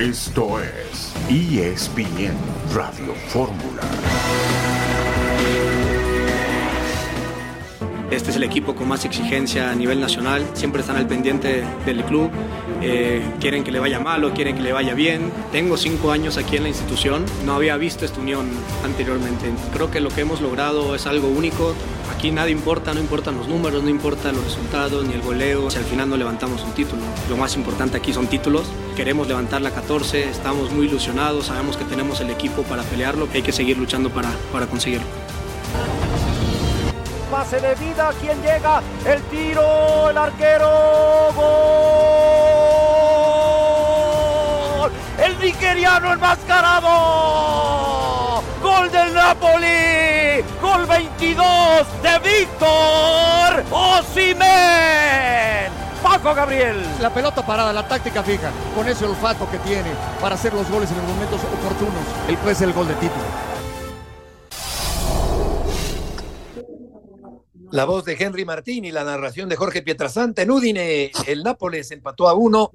Esto es ESPN Radio Fórmula. Este es el equipo con más exigencia a nivel nacional. Siempre están al pendiente del club. Eh, quieren que le vaya mal o quieren que le vaya bien. Tengo cinco años aquí en la institución. No había visto esta unión anteriormente. Creo que lo que hemos logrado es algo único. Aquí nada importa, no importan los números, no importan los resultados ni el goleo. Si al final no levantamos un título. Lo más importante aquí son títulos. Queremos levantar la 14, estamos muy ilusionados, sabemos que tenemos el equipo para pelearlo. Hay que seguir luchando para, para conseguirlo pase de vida, ¿quién llega? El tiro, el arquero, gol. El nigeriano enmascarado. Gol del Napoli. Gol 22 de Víctor Osimen. Paco Gabriel. La pelota parada, la táctica fija, con ese olfato que tiene para hacer los goles en los momentos oportunos. Puede ser el gol de título. La voz de Henry Martín y la narración de Jorge Pietrasanta en Udine. El Nápoles empató a uno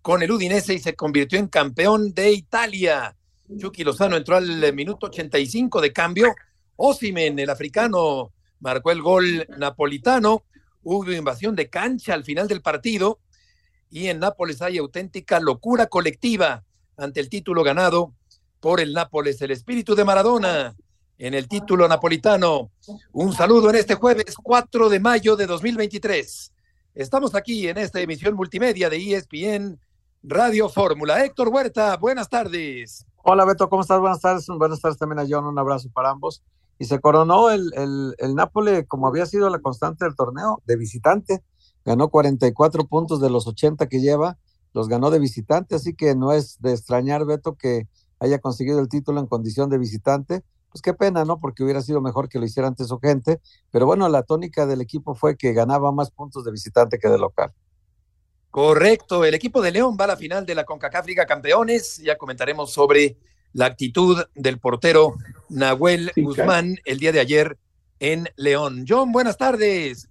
con el Udinese y se convirtió en campeón de Italia. Chucky Lozano entró al minuto 85 de cambio. Osimen, el africano, marcó el gol napolitano. Hubo invasión de cancha al final del partido y en Nápoles hay auténtica locura colectiva ante el título ganado por el Nápoles. El espíritu de Maradona en el título napolitano. Un saludo en este jueves 4 de mayo de 2023. Estamos aquí en esta emisión multimedia de ESPN Radio Fórmula. Héctor Huerta, buenas tardes. Hola Beto, ¿cómo estás? Buenas tardes. Buenas tardes también a John. Un abrazo para ambos. Y se coronó el, el, el Nápoles, como había sido la constante del torneo, de visitante. Ganó 44 puntos de los 80 que lleva, los ganó de visitante, así que no es de extrañar, Beto, que haya conseguido el título en condición de visitante pues qué pena, ¿no? Porque hubiera sido mejor que lo hiciera antes su gente, pero bueno, la tónica del equipo fue que ganaba más puntos de visitante que de local. Correcto, el equipo de León va a la final de la CONCACAF Liga Campeones, ya comentaremos sobre la actitud del portero Nahuel Guzmán el día de ayer en León. John, buenas tardes.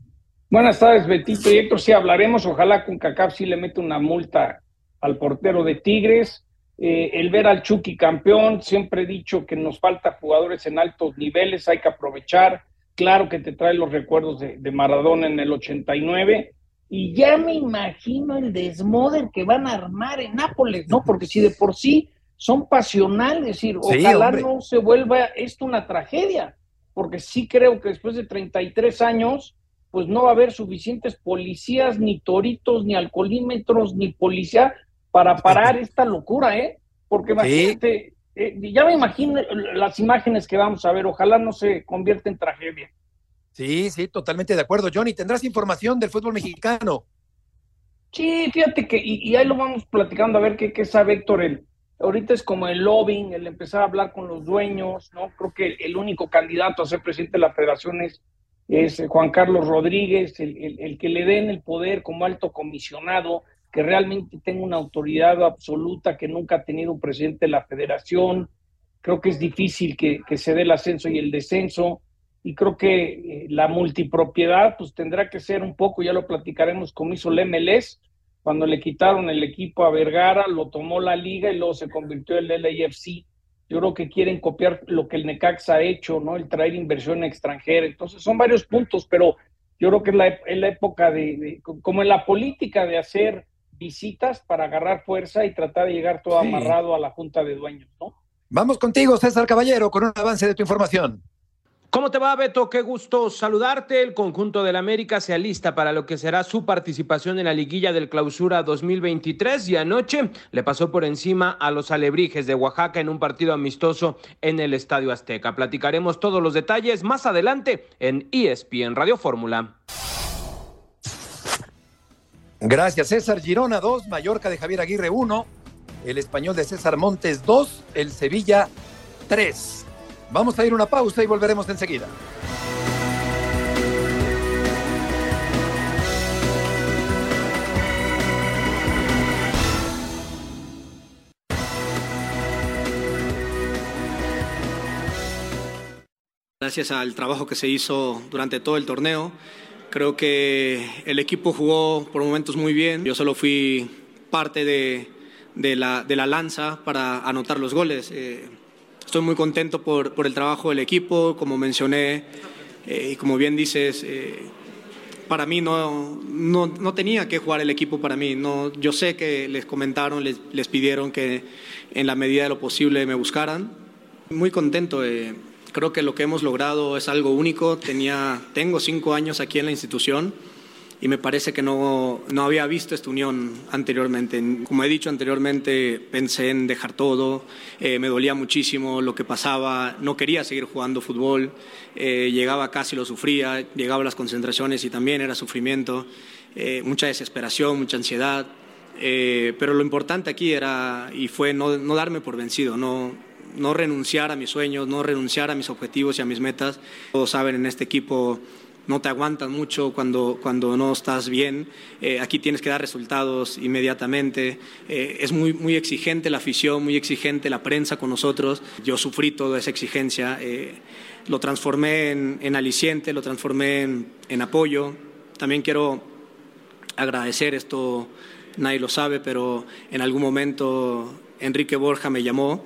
Buenas tardes, Betito y Héctor, sí hablaremos, ojalá CONCACAF sí le mete una multa al portero de Tigres, eh, el ver al Chucky campeón, siempre he dicho que nos falta jugadores en altos niveles, hay que aprovechar. Claro que te trae los recuerdos de, Maradona en el 89. Y ya me imagino el desmoder que van a armar en Nápoles, ¿no? Porque si de por sí son pasionales, es decir, ojalá no se vuelva esto una tragedia, porque sí creo que después de 33 años, pues no va a haber suficientes policías, ni toritos, ni alcoholímetros, ni policía para parar esta locura, ¿eh? Porque imagínate, eh, ya me imagino las imágenes que vamos a ver, ojalá no se convierta en tragedia. Sí, sí, totalmente de acuerdo, Johnny. ¿Tendrás información del fútbol mexicano? Sí, fíjate que, y, ahí lo vamos platicando a ver qué, qué sabe Héctor. El, ahorita es como el lobbying, el empezar a hablar con los dueños, ¿no? Creo que el, único candidato a ser presidente de la federación es, es Juan Carlos Rodríguez, el, el, que le den el poder como alto comisionado, que realmente tenga una autoridad absoluta que nunca ha tenido un presidente de la federación. Creo que es difícil que, se dé el ascenso y el descenso. Y creo que eh, la multipropiedad pues tendrá que ser un poco, ya lo platicaremos como hizo el MLS, cuando le quitaron el equipo a Vergara, lo tomó la liga y luego se convirtió en el LAFC. Yo creo que quieren copiar lo que el Necaxa ha hecho, ¿no? El traer inversión extranjera. Entonces son varios puntos, pero yo creo que es la, época de, como en la política, de hacer visitas para agarrar fuerza y tratar de llegar todo amarrado a la junta de dueños, ¿no? Vamos contigo, César Caballero, con un avance de tu información. ¿Cómo te va, Beto? Qué gusto saludarte. El conjunto del América se alista para lo que será su participación en la liguilla del Clausura 2023 y anoche le pasó por encima a los Alebrijes de Oaxaca en un partido amistoso en el Estadio Azteca. Platicaremos todos los detalles más adelante en ESPN Radio Fórmula. Gracias, César. Girona 2, Mallorca de Javier Aguirre 1, el español de César Montes 2, el Sevilla 3. Vamos a ir una pausa y volveremos enseguida. Gracias al trabajo que se hizo durante todo el torneo, Creo que el equipo jugó por momentos muy bien. Yo solo fui parte de, de la, de la lanza para anotar los goles. Eh, estoy muy contento por, por, el trabajo del equipo, como mencioné, eh, y como bien dices, eh, para mí no, no, no, tenía que jugar el equipo para mí. No, yo sé que les comentaron, les, les pidieron que en la medida de lo posible me buscaran. Muy contento. Eh, creo que lo que hemos logrado es algo único. Tenía, tengo cinco años aquí en la institución y me parece que no, no había visto esta unión anteriormente. Como he dicho anteriormente, pensé en dejar todo, eh, me dolía muchísimo lo que pasaba, no quería seguir jugando fútbol, eh, llegaba casi lo sufría, llegaba a las concentraciones y también era sufrimiento, eh, mucha desesperación, mucha ansiedad. Eh, pero lo importante aquí era y fue no, no darme por vencido, no, no renunciar a mis sueños, no renunciar a mis objetivos y a mis metas. Todos saben en este equipo no te aguantan mucho cuando, cuando no estás bien. Eh, aquí tienes que dar resultados inmediatamente. Eh, es muy, muy exigente la afición, muy exigente la prensa con nosotros. Yo sufrí toda esa exigencia. Eh, lo transformé en, en, aliciente, lo transformé en, en apoyo. También quiero agradecer esto, nadie lo sabe, pero en algún momento Enrique Borja me llamó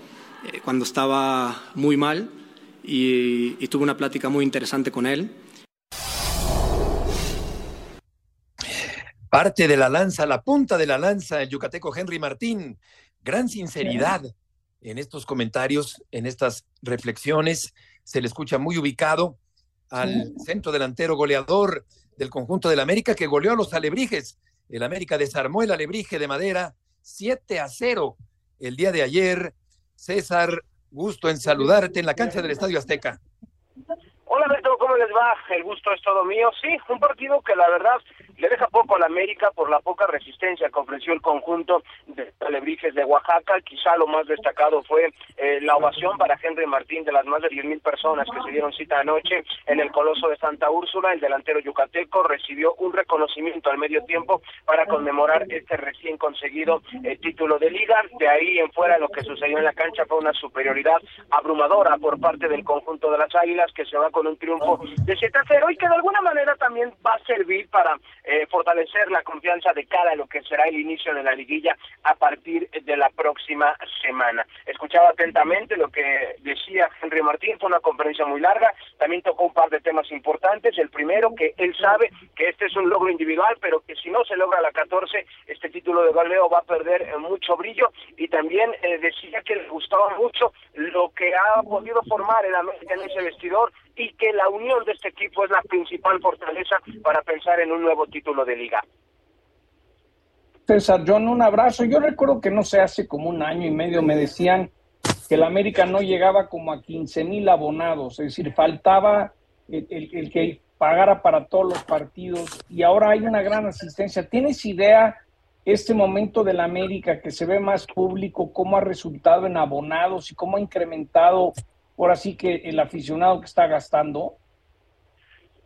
cuando estaba muy mal y, y tuve una plática muy interesante con él. Parte de la lanza, la punta de la lanza, el yucateco Henry Martín. Gran sinceridad en estos comentarios, en estas reflexiones. Se le escucha muy ubicado al centro delantero goleador del conjunto del América que goleó a los alebrijes. El América desarmó el alebrije de madera 7 a 0 el día de ayer. César, gusto en saludarte en la cancha del Estadio Azteca. Hola Beto, ¿cómo les va? El gusto es todo mío. Sí, un partido que la verdad le deja poco a la América por la poca resistencia que ofreció el conjunto de Alebrijes de Oaxaca. Quizá lo más destacado fue eh, la ovación para Henry Martín de las más de 10.000 personas que se dieron cita anoche en el Coloso de Santa Úrsula. El delantero yucateco recibió un reconocimiento al medio tiempo para conmemorar este recién conseguido eh, título de liga. De ahí en fuera lo que sucedió en la cancha fue una superioridad abrumadora por parte del conjunto de las Águilas que se va con un triunfo de 7 a 0 y que de alguna manera también va a servir para eh, fortalecer la confianza de cara a lo que será el inicio de la liguilla a partir de la próxima semana. Escuchaba atentamente lo que decía Henry Martín, fue una conferencia muy larga, también tocó un par de temas importantes. El primero, que él sabe que este es un logro individual, pero que si no se logra la 14, este título de goleo va a perder eh, mucho brillo. Y también eh, decía que le gustaba mucho lo que ha podido formar el América en ese vestidor y que la unión de este equipo es la principal fortaleza para pensar en un nuevo título de liga. César John, un abrazo. Yo recuerdo que no sé, hace como un año y medio me decían que el América no llegaba como a 15 mil abonados, es decir, faltaba el, el, que pagara para todos los partidos y ahora hay una gran asistencia. ¿Tienes idea este momento del América que se ve más público, cómo ha resultado en abonados y cómo ha incrementado ahora sí que el aficionado que está gastando?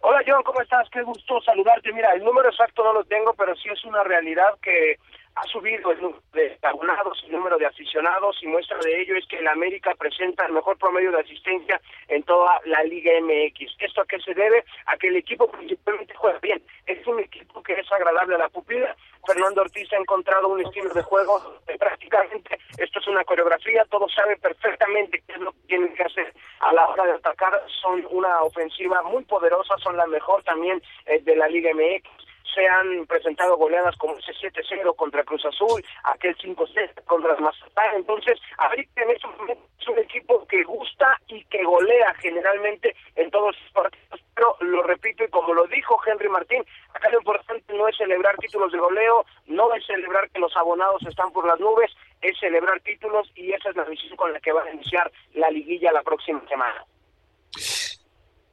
Hola John, ¿cómo estás? Qué gusto saludarte. Mira, el número exacto no lo tengo, pero sí es una realidad que ha subido el número de abonados, el número de aficionados y muestra de ello es que el América presenta el mejor promedio de asistencia en toda la Liga MX. ¿Esto a qué se debe? A que el equipo principalmente juega bien. Es un equipo que es agradable a la pupila. Fernando Ortiz ha encontrado un estilo de juego prácticamente esto es una coreografía, todos saben perfectamente qué es lo que tienen que hacer a la hora de atacar. Son una ofensiva muy poderosa, son la mejor también eh, de la Liga MX se han presentado goleadas como ese 7-0 contra Cruz Azul, aquel 5-6 contra Mazatlán. Entonces, América en estos momentos es un equipo que gusta y que golea generalmente en todos sus partidos. Pero lo repito y como lo dijo Henry Martín, acá lo importante no es celebrar títulos de goleo, no es celebrar que los abonados están por las nubes, es celebrar títulos y esa es la decisión con la que va a iniciar la liguilla la próxima semana.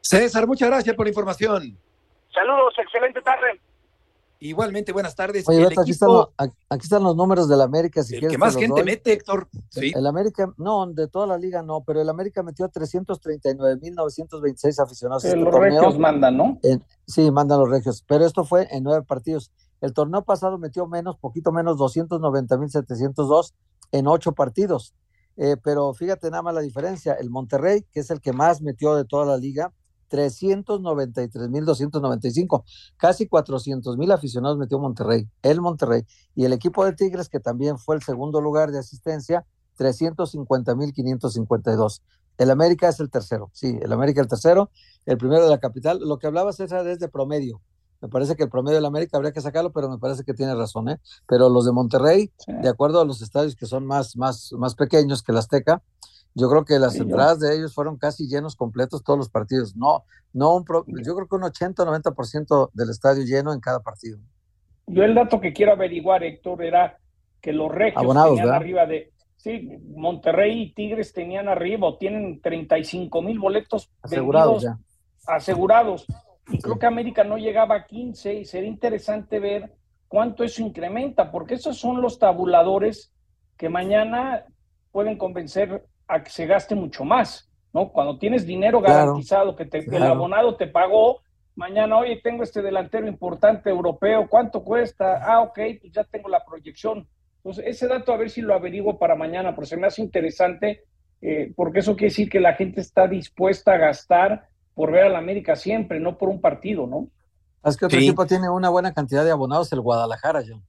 César, muchas gracias por la información. Saludos, excelente tarde. Igualmente, buenas tardes. Oye, Beto, aquí, están los, aquí, están los, números del América. Si el quieres, que más gente doy. mete, Héctor. Sí. El, América, no, de toda la liga no, pero el América metió 339.926 aficionados. Sí, este los torneo. regios mandan, ¿no? En, sí, mandan los regios, pero esto fue en nueve partidos. El torneo pasado metió menos, poquito menos, 290.702 en ocho partidos. Eh, pero fíjate nada más la diferencia. El Monterrey, que es el que más metió de toda la liga, 393.295, casi 400.000 aficionados metió Monterrey, el Monterrey. Y el equipo de Tigres, que también fue el segundo lugar de asistencia, 350.552. El América es el tercero, sí, el América el tercero, el primero de la capital. Lo que hablaba César es de promedio. Me parece que el promedio del América habría que sacarlo, pero me parece que tiene razón, ¿eh? Pero los de Monterrey, de acuerdo a los estadios que son más, más, más pequeños que el Azteca, yo creo que las entradas de ellos fueron casi llenos completos todos los partidos. No, no un yo creo que un 80-90% del estadio lleno en cada partido. Yo el dato que quiero averiguar, Héctor, era que los regios tenían arriba de, sí, Monterrey y Tigres tenían arriba, o tienen 35 mil boletos asegurados. Ya. Asegurados. Y creo que América no llegaba a 15 y sería interesante ver cuánto eso incrementa, porque esos son los tabuladores que mañana pueden convencer a que se gaste mucho más, ¿no? Cuando tienes dinero garantizado, que, te, el abonado te pagó, mañana, oye, tengo este delantero importante europeo, ¿cuánto cuesta? Ah, ok, pues ya tengo la proyección. Entonces, ese dato a ver si lo averiguo para mañana, porque se me hace interesante, eh, porque eso quiere decir que la gente está dispuesta a gastar por ver a la América siempre, no por un partido, ¿no? Es que otro equipo tiene una buena cantidad de abonados, el Guadalajara, John.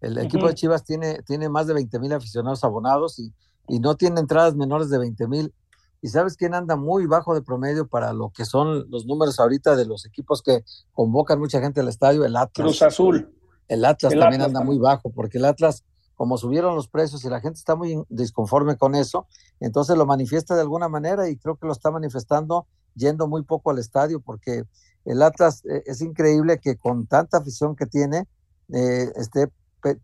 El equipo de Chivas tiene, tiene más de 20 mil aficionados abonados y y no tiene entradas menores de 20 mil. ¿Y sabes quién anda muy bajo de promedio para lo que son los números ahorita de los equipos que convocan mucha gente al estadio? El Atlas. Cruz Azul. El Atlas también anda muy bajo, porque el Atlas, como subieron los precios y la gente está muy disconforme con eso, entonces lo manifiesta de alguna manera y creo que lo está manifestando yendo muy poco al estadio, porque el Atlas eh, es increíble que con tanta afición que tiene, eh, esté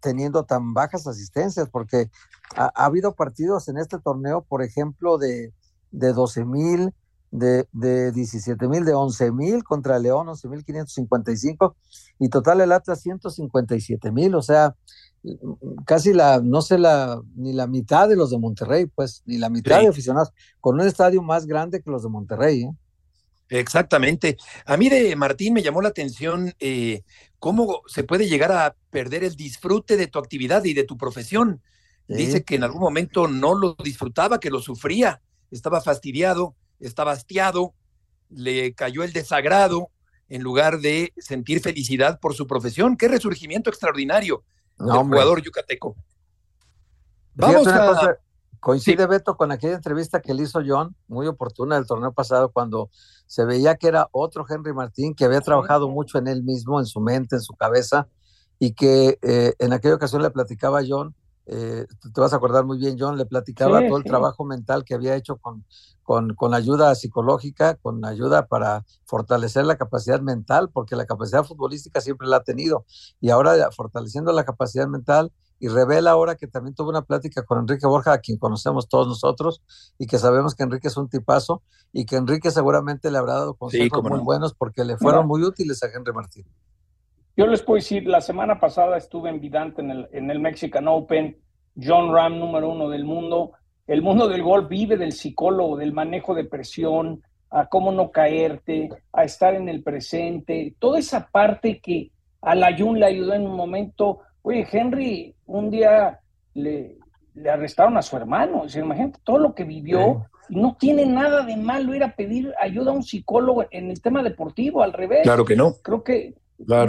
teniendo tan bajas asistencias, porque ha, habido partidos en este torneo, por ejemplo, de, de 12 mil, de, de 17 mil, de 11 mil contra León, 11 mil 555, y total el Atlas 157 mil, o sea, casi la, no sé, la, ni la mitad de los de Monterrey, pues, ni la mitad de aficionados, con un estadio más grande que los de Monterrey, ¿eh? Exactamente. A mí de Martín me llamó la atención eh, cómo se puede llegar a perder el disfrute de tu actividad y de tu profesión. Dice que en algún momento no lo disfrutaba, que lo sufría, estaba fastidiado, estaba hastiado, le cayó el desagrado en lugar de sentir felicidad por su profesión. Qué resurgimiento extraordinario del jugador yucateco. Vamos a... Coincide Beto con aquella entrevista que le hizo John, muy oportuna del torneo pasado, cuando se veía que era otro Henry Martín, que había trabajado mucho en él mismo, en su mente, en su cabeza, y que eh, en aquella ocasión le platicaba a John, eh, te vas a acordar muy bien, John, le platicaba todo el trabajo mental que había hecho con, con, con, ayuda psicológica, con ayuda para fortalecer la capacidad mental, porque la capacidad futbolística siempre la ha tenido, y ahora fortaleciendo la capacidad mental, y revela ahora que también tuvo una plática con Enrique Borja, a quien conocemos todos nosotros, y que sabemos que Enrique es un tipazo, y que Enrique seguramente le habrá dado consejos muy buenos porque le fueron muy útiles a Henry Martín. Yo les puedo decir, la semana pasada estuve en Vidante en el, en el Mexican Open, John Ram, número uno del mundo. El mundo del golf vive del psicólogo, del manejo de presión, a cómo no caerte, a estar en el presente, toda esa parte que a la Jun le ayudó en un momento Oye, Henry, un día le, le arrestaron a su hermano. imagínate todo lo que vivió. Y no tiene nada de malo ir a pedir ayuda a un psicólogo en el tema deportivo, al revés. Claro que no. Creo que.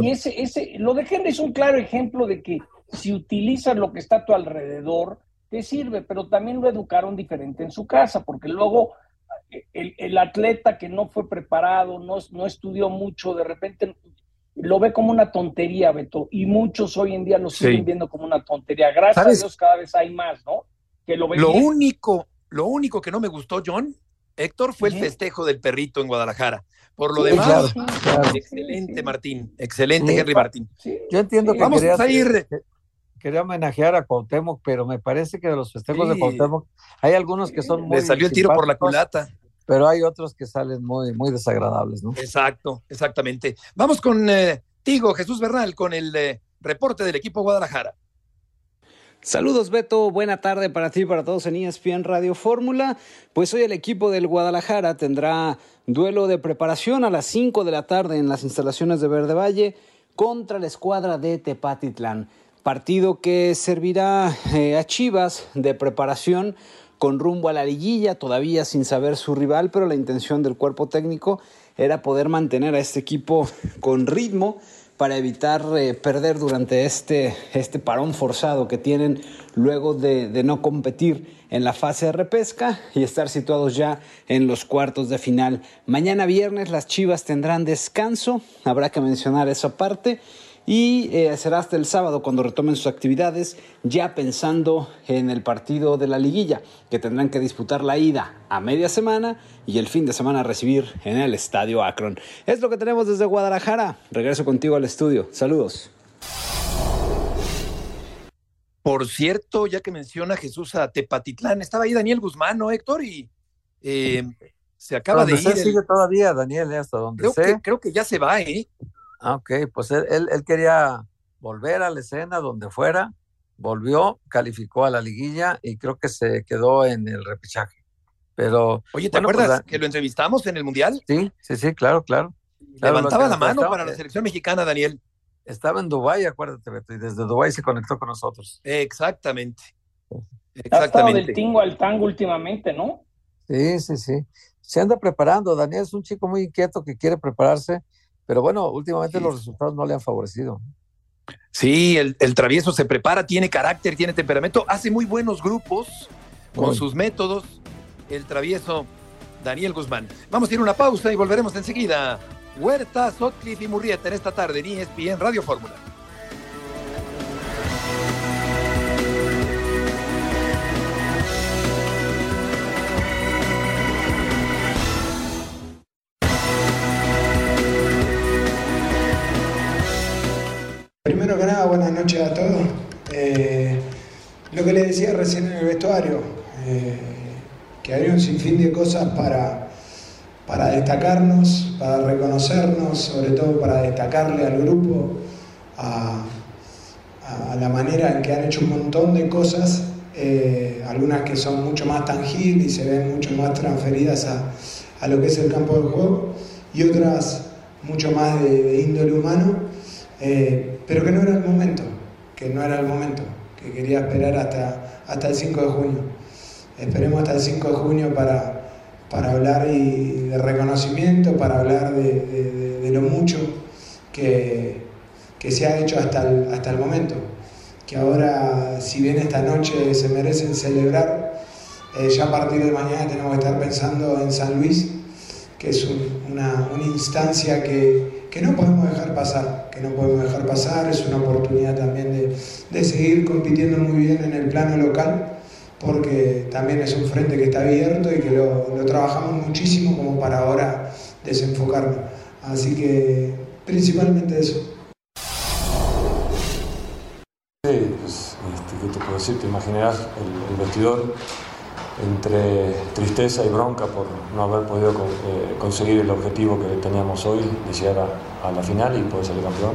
Y ese, ese, lo de Henry es un claro ejemplo de que si utilizas lo que está a tu alrededor, te sirve, pero también lo educaron diferente en su casa, porque luego el, el atleta que no fue preparado, no, no estudió mucho, de repente lo ve como una tontería, Beto, y muchos hoy en día lo siguen viendo como una tontería. Gracias a Dios cada vez hay más, ¿no? Que lo lo único, lo único que no me gustó, John, Héctor, fue el festejo del perrito en Guadalajara. Por lo demás, excelente Martín, excelente Henry Martín. Yo entiendo que Vamos a ir. quería homenajear a Cuauhtémoc, pero me parece que de los festejos de Cuauhtémoc hay algunos que son muy Le salió el tiro por la culata pero hay otros que salen muy, muy desagradables, ¿no? Exacto, exactamente. Vamos con eh, Tigo, Jesús Bernal, con el eh, reporte del equipo Guadalajara. Saludos Beto, buena tarde para ti y para todos en ESPN Radio Fórmula. Pues hoy el equipo del Guadalajara tendrá duelo de preparación a las 5 de la tarde en las instalaciones de Verde Valle contra la escuadra de Tepatitlán. Partido que servirá eh, a Chivas de preparación con rumbo a la liguilla, todavía sin saber su rival, pero la intención del cuerpo técnico era poder mantener a este equipo con ritmo para evitar eh, perder durante este, este parón forzado que tienen luego de, de, no competir en la fase de repesca y estar situados ya en los cuartos de final. Mañana viernes las Chivas tendrán descanso, habrá que mencionar esa parte y eh, será hasta el sábado cuando retomen sus actividades, ya pensando en el partido de la liguilla, que tendrán que disputar la ida a media semana y el fin de semana recibir en el Estadio Akron. Es lo que tenemos desde Guadalajara. Regreso contigo al estudio. Saludos. Por cierto, ya que menciona Jesús a Tepatitlán, estaba ahí Daniel Guzmán, ¿no, Héctor? Y eh, se acaba de ir. Se sigue todavía, Daniel, ¿eh? hasta donde creo sé. Que, creo que ya se va, ¿eh? Ah, ok, pues él, él, él, quería volver a la escena donde fuera, volvió, calificó a la liguilla y creo que se quedó en el repechaje. Pero. Oye, ¿te bueno, acuerdas pues, que lo entrevistamos en el Mundial? Sí, sí, sí, claro, claro. claro Levantaba la mano para la selección mexicana, Daniel. Estaba en Dubái, acuérdate, Beto, y desde Dubái se conectó con nosotros. Exactamente. Exactamente. Ha estado del tingo al tango últimamente, ¿no? Sí, sí, sí. Se anda preparando. Daniel es un chico muy inquieto que quiere prepararse pero bueno, últimamente sí. los resultados no le han favorecido. Sí, el, el, travieso se prepara, tiene carácter, tiene temperamento, hace muy buenos grupos con Uy. sus métodos. El travieso Daniel Guzmán. Vamos a ir a una pausa y volveremos enseguida. Huerta, Sotcliffe y Murrieta en esta tarde en ESPN Radio Fórmula. Primero que nada, buenas noches a todos. Eh, lo que les decía recién en el vestuario, eh, que había un sinfín de cosas para, para destacarnos, para reconocernos, sobre todo para destacarle al grupo a, la manera en que han hecho un montón de cosas, eh, algunas que son mucho más tangibles y se ven mucho más transferidas a, a lo que es el campo de juego, y otras mucho más de, índole humano. Pero que no era el momento, que no era el momento, que quería esperar hasta, hasta el 5 de junio. Esperemos hasta el 5 de junio para, para hablar y de reconocimiento, para hablar de, lo mucho que, que, se ha hecho hasta el, hasta el momento. Que ahora, si bien esta noche se merecen celebrar, eh, ya a partir de mañana tenemos que estar pensando en San Luis, que es un, una, una instancia que, que no podemos dejar pasar, que no podemos dejar pasar, es una oportunidad también de, de, seguir compitiendo muy bien en el plano local, porque también es un frente que está abierto y que lo, trabajamos muchísimo como para ahora desenfocarnos. Así que principalmente eso. Sí, pues, este, ¿qué te puedo decir? Te imaginarás el, el vestidor entre tristeza y bronca por no haber podido eh, conseguir el objetivo que teníamos hoy de llegar a, a, la final y poder salir campeón.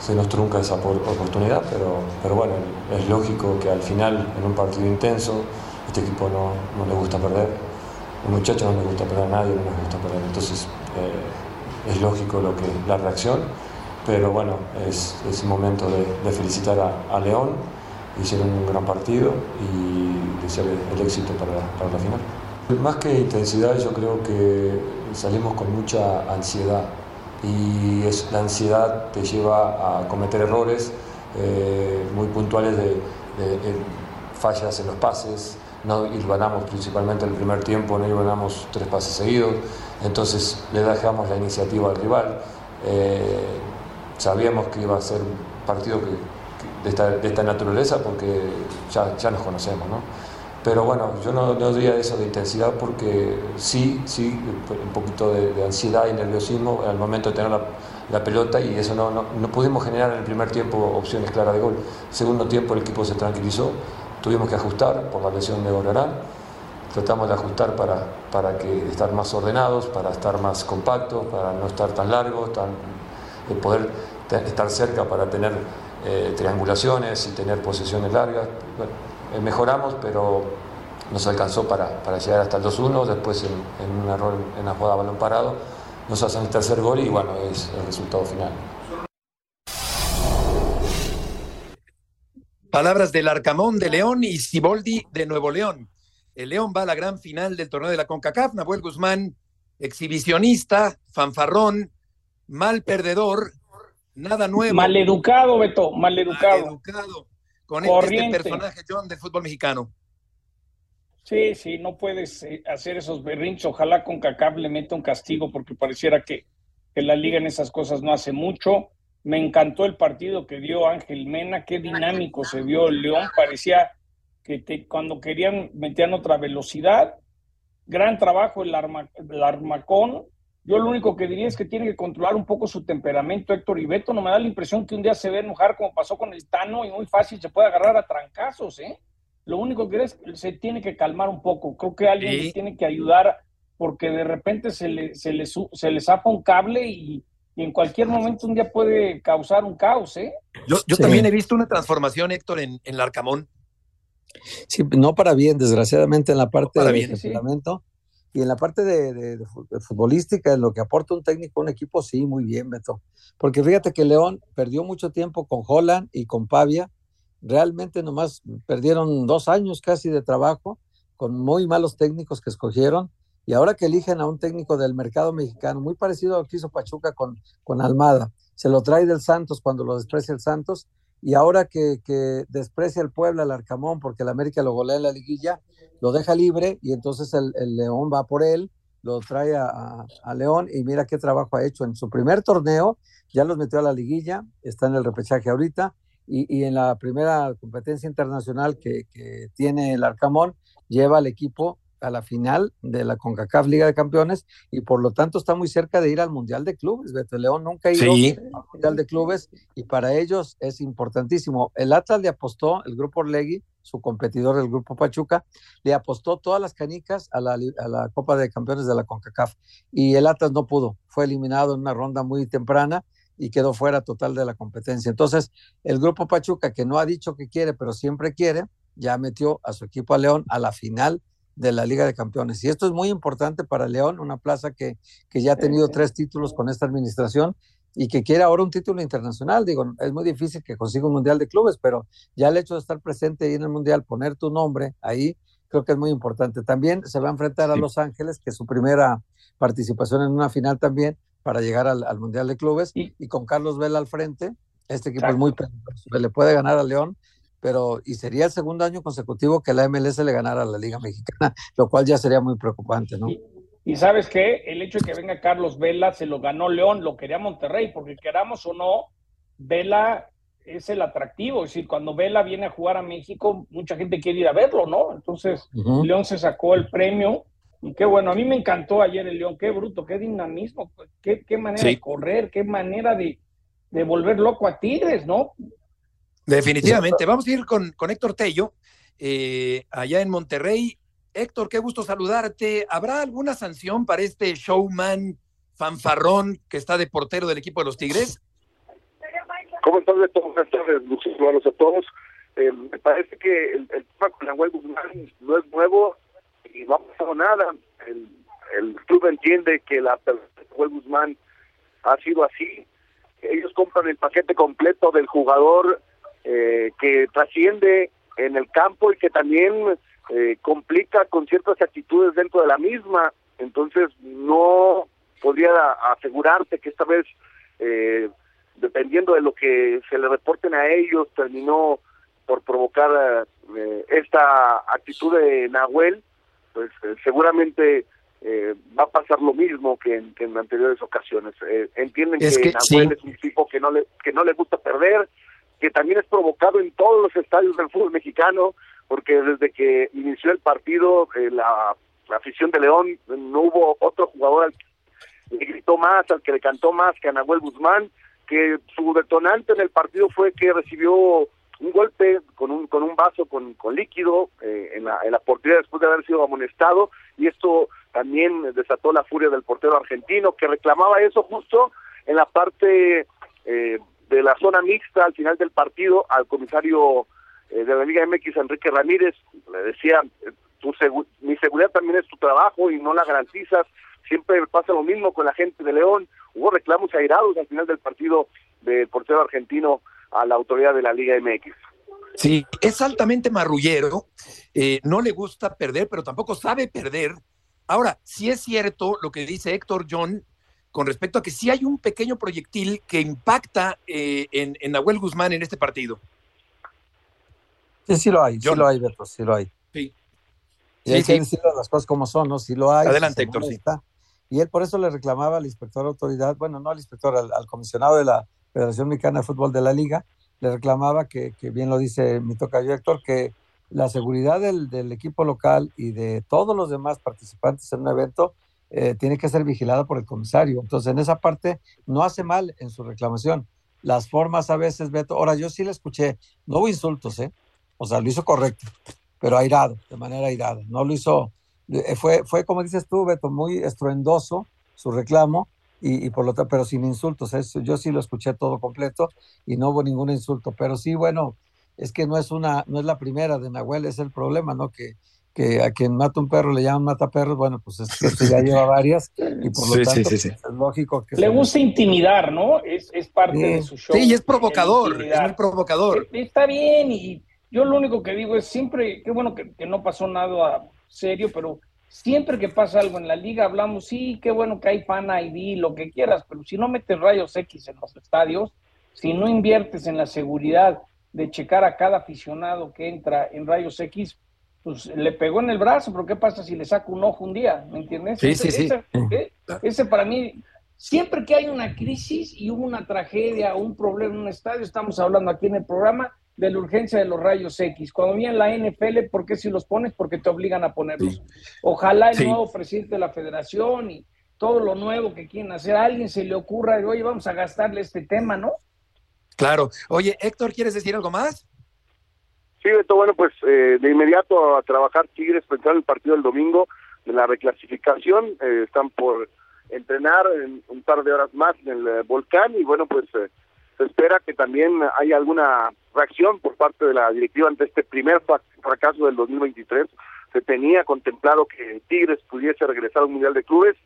Se nos trunca esa oportunidad, pero, pero bueno, es lógico que al final, en un partido intenso, este equipo no, no le gusta perder. Los muchachos no les gusta perder a nadie, no les gusta perder. Entonces, eh, es lógico lo que, la reacción, pero bueno, es, es momento de, de felicitar a, a León hicieron un gran partido y desearle el éxito para la, para la final. Más que intensidad, yo creo que salimos con mucha ansiedad y es, la ansiedad te lleva a cometer errores eh, muy puntuales de, de, de, fallas en los pases, no ganamos principalmente el primer tiempo, no ganamos tres pases seguidos, entonces le dejamos la iniciativa al rival. Eh, sabíamos que iba a ser un partido que, de esta, naturaleza porque ya, ya, nos conocemos, ¿no? Pero bueno, yo no, no, diría eso de intensidad porque sí, sí, un poquito de, ansiedad y nerviosismo al momento de tener la, la pelota y eso no, no, pudimos generar en el primer tiempo opciones claras de gol. Segundo tiempo el equipo se tranquilizó, tuvimos que ajustar por la lesión de Gorarán, tratamos de ajustar para, para que estar más ordenados, para estar más compactos, para no estar tan largos, tan, poder estar cerca para tener eh, triangulaciones y tener posesiones largas. Bueno, eh, mejoramos, pero nos alcanzó para, para llegar hasta el 2-1, después en, un error en la jugada balón parado nos hacen el tercer gol y bueno, es el resultado final. Palabras del Arcamón de León y Ciboldi de Nuevo León. El León va a la gran final del torneo de la CONCACAF. Nahuel Guzmán exhibicionista, fanfarrón, mal perdedor, nada nuevo. Maleducado, Beto, maleducado. Maleducado. Con este personaje, John, del fútbol mexicano. Sí, sí, no puedes eh, hacer esos berrinches. Ojalá con CACAP le meta un castigo porque pareciera que, que la liga en esas cosas no hace mucho. Me encantó el partido que dio Ángel Mena, qué dinámico se vio el León. Parecía que cuando querían metían otra velocidad. Gran trabajo el, el armacón. Yo lo único que diría es que tiene que controlar un poco su temperamento, Héctor Ibeto. No me da la impresión que un día se ve enojar como pasó con el Tano y muy fácil se puede agarrar a trancazos, ¿eh? Lo único que es que se tiene que calmar un poco. Creo que alguien tiene que ayudar porque de repente se le, se le, se le zapa un cable y, en cualquier momento un día puede causar un caos, ¿eh? Yo, yo también he visto una transformación, Héctor, en, en el Arcamón. Sí, no para bien, desgraciadamente en la parte de temperamento. Y en la parte de, futbolística, en lo que aporta un técnico a un equipo, sí, muy bien, Beto. Porque fíjate que León perdió mucho tiempo con Holland y con Pavia. Realmente nomás perdieron dos años casi de trabajo con muy malos técnicos que escogieron. Y ahora que eligen a un técnico del mercado mexicano, muy parecido a lo que hizo Pachuca con, con Almada, se lo trae del Santos cuando lo desprecia el Santos y ahora que, desprecia el Puebla, el Arcamón, porque el América lo golea en la liguilla, lo deja libre y entonces el, León va por él, lo trae a, León y mira qué trabajo ha hecho. En su primer torneo ya los metió a la liguilla, está en el repechaje ahorita y, en la primera competencia internacional que tiene el Arcamón lleva al equipo a la final de la CONCACAF Liga de Campeones y por lo tanto está muy cerca de ir al Mundial de Clubes. Beto León nunca ha ido al Mundial de Clubes y para ellos es importantísimo. El Atlas le apostó, el grupo Orlegui, su competidor del grupo Pachuca, le apostó todas las canicas a la, a la Copa de Campeones de la CONCACAF y el Atlas no pudo, fue eliminado en una ronda muy temprana y quedó fuera total de la competencia. Entonces, el grupo Pachuca, que no ha dicho que quiere, pero siempre quiere, ya metió a su equipo a León a la final de la Liga de Campeones. Y esto es muy importante para León, una plaza que, que ya ha tenido tres títulos con esta administración y que quiere ahora un título internacional. Digo, es muy difícil que consiga un Mundial de Clubes, pero ya el hecho de estar presente ahí en el Mundial, poner tu nombre ahí, creo que es muy importante. También se va a enfrentar a Los Ángeles, que es su primera participación en una final también para llegar al, Mundial de Clubes, y, con Carlos Vela al frente, este equipo es muy peligroso, le puede ganar a León pero y sería el segundo año consecutivo que la MLS le ganara a la Liga Mexicana, lo cual ya sería muy preocupante, ¿no? Y, sabes qué, el hecho de que venga Carlos Vela se lo ganó León, lo quería Monterrey, porque queramos o no, Vela es el atractivo, es decir, cuando Vela viene a jugar a México, mucha gente quiere ir a verlo, ¿no? Entonces, León se sacó el premio y qué bueno, a mí me encantó ayer el León, qué bruto, qué dinamismo, qué, qué manera de correr, qué manera de, de volver loco a Tigres, ¿no? Definitivamente. Vamos a ir con, con Héctor Tello, eh, allá en Monterrey. Héctor, qué gusto saludarte. ¿Habrá alguna sanción para este showman fanfarrón que está de portero del equipo de los Tigres? ¿Cómo estás, Beto? Buenas tardes, saludos a todos. Eh, me parece que el, tema con web Guzmán no es nuevo y no ha pasado nada. El, club entiende que la web Guzmán ha sido así. Ellos compran el paquete completo del jugador eh, que trasciende en el campo y que también eh, complica con ciertas actitudes dentro de la misma. Entonces no podría asegurarte que esta vez, eh, dependiendo de lo que se le reporten a ellos, terminó por provocar esta actitud de Nahuel, pues seguramente va a pasar lo mismo que en, que en anteriores ocasiones. entienden que, Nahuel es un tipo que no le que no le gusta perder, que también es provocado en todos los estadios del fútbol mexicano, porque desde que inició el partido, eh, la, afición de León, no hubo otro jugador al que le gritó más, al que le cantó más que a Nahuel Guzmán, que su detonante en el partido fue que recibió un golpe con un con un vaso con, con líquido eh, en, la, en la portería después de haber sido amonestado y esto también desató la furia del portero argentino que reclamaba eso justo en la parte eh, de la zona mixta al final del partido al comisario eh, de la Liga MX, Enrique Ramírez, le decía, tu mi seguridad también es tu trabajo y no la garantizas, siempre pasa lo mismo con la gente de León, hubo reclamos airados al final del partido del portero argentino a la autoridad de la Liga MX. Sí, es altamente marrullero, eh, no le gusta perder, pero tampoco sabe perder. Ahora, sí es cierto lo que dice Héctor John con respecto a que sí hay un pequeño proyectil que impacta eh, en, en Nahuel Guzmán en este partido. Sí, sí lo hay, sí lo hay, Beto, sí lo hay. Sí. Y hay que decir las cosas como son, ¿no? Sí lo hay. Adelante, Héctor, sí. Y él por eso le reclamaba al inspector de autoridad, bueno, no al inspector, al, comisionado de la Federación Mexicana de Fútbol de la Liga, le reclamaba que, que bien lo dice mi tocayo Héctor, que la seguridad del, del, equipo local y de todos los demás participantes en un evento eh, tiene que ser vigilada por el comisario. Entonces, en esa parte no hace mal en su reclamación. Las formas a veces, Beto, ahora yo sí le escuché, no hubo insultos, ¿eh? O sea, lo hizo correcto, pero airado, de manera airada. No lo hizo, eh, fue, fue como dices tú, Beto, muy estruendoso su reclamo y, por lo tanto, pero sin insultos. Eso, yo sí lo escuché todo completo y no hubo ningún insulto, pero sí, bueno, es que no es una, no es la primera de Nahuel, es el problema, ¿no? Que, que a quien mata un perro le llaman mata perros, bueno, pues es que ya lleva varias y por lo tanto pues, es lógico que... Le gusta intimidar, ¿no? Es, es parte de su show. Sí, y es provocador, es muy provocador. Está bien y yo lo único que digo es siempre, qué bueno que, que no pasó nada serio, pero siempre que pasa algo en la liga hablamos, sí, qué bueno que hay fan ID, lo que quieras, pero si no metes rayos X en los estadios, si no inviertes en la seguridad de checar a cada aficionado que entra en rayos X, pues le pegó en el brazo, pero ¿qué pasa si le saco un ojo un día? ¿Me entiendes? Sí, sí, sí. Ese, para mí, siempre que hay una crisis y hubo una tragedia o un problema en un estadio, estamos hablando aquí en el programa de la urgencia de los rayos X. Cuando viene la NFL, ¿por qué si los pones? Porque te obligan a ponerlos. Ojalá el nuevo presidente de la federación y todo lo nuevo que quieren hacer, a alguien se le ocurra, oye, vamos a gastarle este tema, ¿no? Claro. Oye, Héctor, ¿quieres decir algo más? Sí, Beto, bueno, pues eh, de inmediato a trabajar Tigres, pensar el partido del domingo de la reclasificación. Eh, están por entrenar en un par de horas más en el eh, volcán y bueno, pues se espera que también haya alguna reacción por parte de la directiva ante este primer fracaso del 2023. Se tenía contemplado que Tigres pudiese regresar al Mundial de Clubes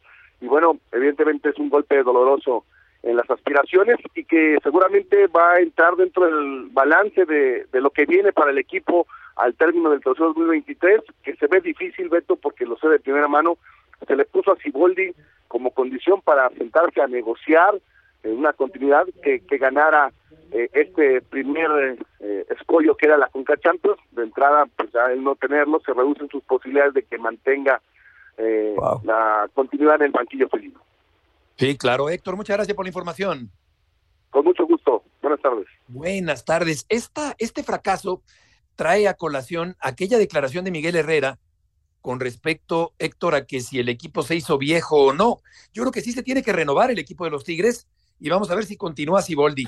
y bueno, evidentemente es un golpe doloroso en las aspiraciones y que seguramente va a entrar dentro del balance de, de lo que viene para el equipo al término del torneo 2023, que se ve difícil, Beto, porque lo sé de primera mano, se le puso a Siboldi como condición para sentarse a negociar en una continuidad que, que ganara eh, este primer eh, escollo que era la Conca Champions, de entrada, pues al no tenerlo, se reducen sus posibilidades de que mantenga eh, la continuidad en el banquillo felino. Sí, claro. Héctor, muchas gracias por la información. Con mucho gusto. Buenas tardes. Buenas tardes. Esta, este fracaso trae a colación aquella declaración de Miguel Herrera con respecto, Héctor, a que si el equipo se hizo viejo o no. Yo creo que sí se tiene que renovar el equipo de los Tigres y vamos a ver si continúa Siboldi.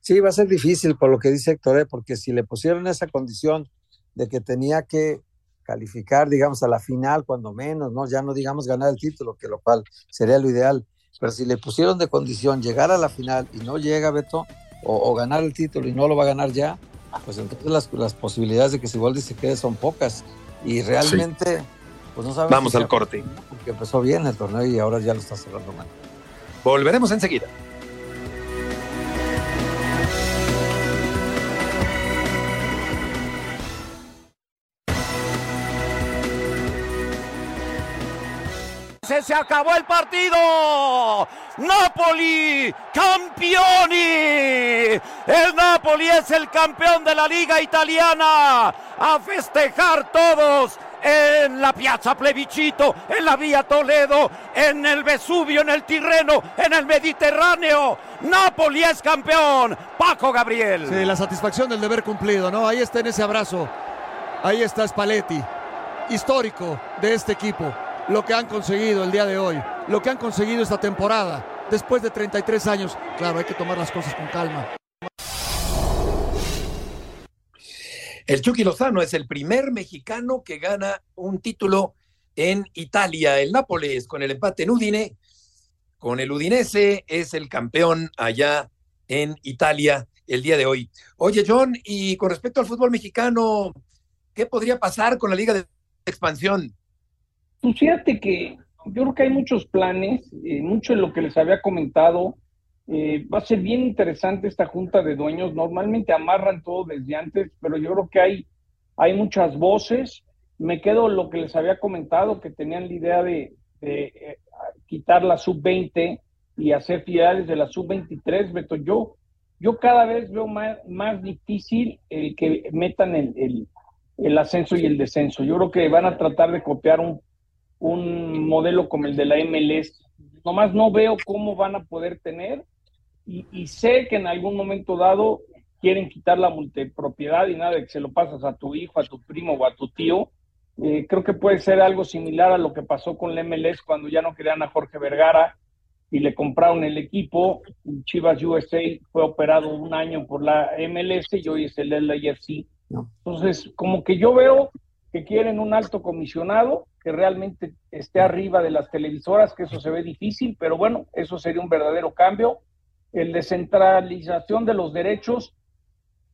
Sí, va a ser difícil por lo que dice Héctor, ¿eh? porque si le pusieron esa condición de que tenía que calificar, digamos, a la final, cuando menos, ¿no? Ya no digamos ganar el título, que lo cual sería lo ideal. Pero si le pusieron de condición llegar a la final y no llega, Beto, o, ganar el título y no lo va a ganar ya, pues entonces las, las posibilidades de que Siboldi se quede son pocas. Y realmente, pues no sabemos. Vamos al corte. Porque empezó bien el torneo y ahora ya lo está cerrando mal. Volveremos enseguida. Se acabó el partido. Napoli, campioni. El Napoli es el campeón de la liga italiana. A festejar todos en la Piazza Plebiscito, en la Vía Toledo, en el Vesubio, en el Tirreno, en el Mediterráneo. Napoli es campeón. Paco Gabriel. Sí, la satisfacción del deber cumplido, ¿no? Ahí está en ese abrazo. Ahí está Spalletti, histórico de este equipo lo que han conseguido el día de hoy, lo que han conseguido esta temporada, después de 33 años. Claro, hay que tomar las cosas con calma. El Chucky Lozano es el primer mexicano que gana un título en Italia. El Nápoles con el empate en Udine, con el Udinese es el campeón allá en Italia el día de hoy. Oye, John, y con respecto al fútbol mexicano, ¿qué podría pasar con la Liga de Expansión? Pues fíjate que yo creo que hay muchos planes, eh, mucho de lo que les había comentado. Eh, va a ser bien interesante esta junta de dueños. Normalmente amarran todo desde antes, pero yo creo que hay, hay muchas voces. me quedo lo que les había comentado, que tenían la idea de, eh, quitar la sub-20 y hacer filiales de la sub-23, Beto. Yo, yo cada vez veo más, más difícil el que metan el, el, ascenso y el descenso. Yo creo que van a tratar de copiar un, un modelo como el de la MLS. Nomás no veo cómo van a poder tener y, y sé que en algún momento dado quieren quitar la multipropiedad y nada que se lo pasas a tu hijo, a tu primo o a tu tío. Eh, creo que puede ser algo similar a lo que pasó con la MLS cuando ya no querían a Jorge Vergara y le compraron el equipo. Chivas USA fue operado un año por la MLS y hoy es el LAFC. Entonces, como que yo veo que quieren un alto comisionado que realmente esté arriba de las televisoras, que eso se ve difícil, pero bueno, eso sería un verdadero cambio. El descentralización de los derechos,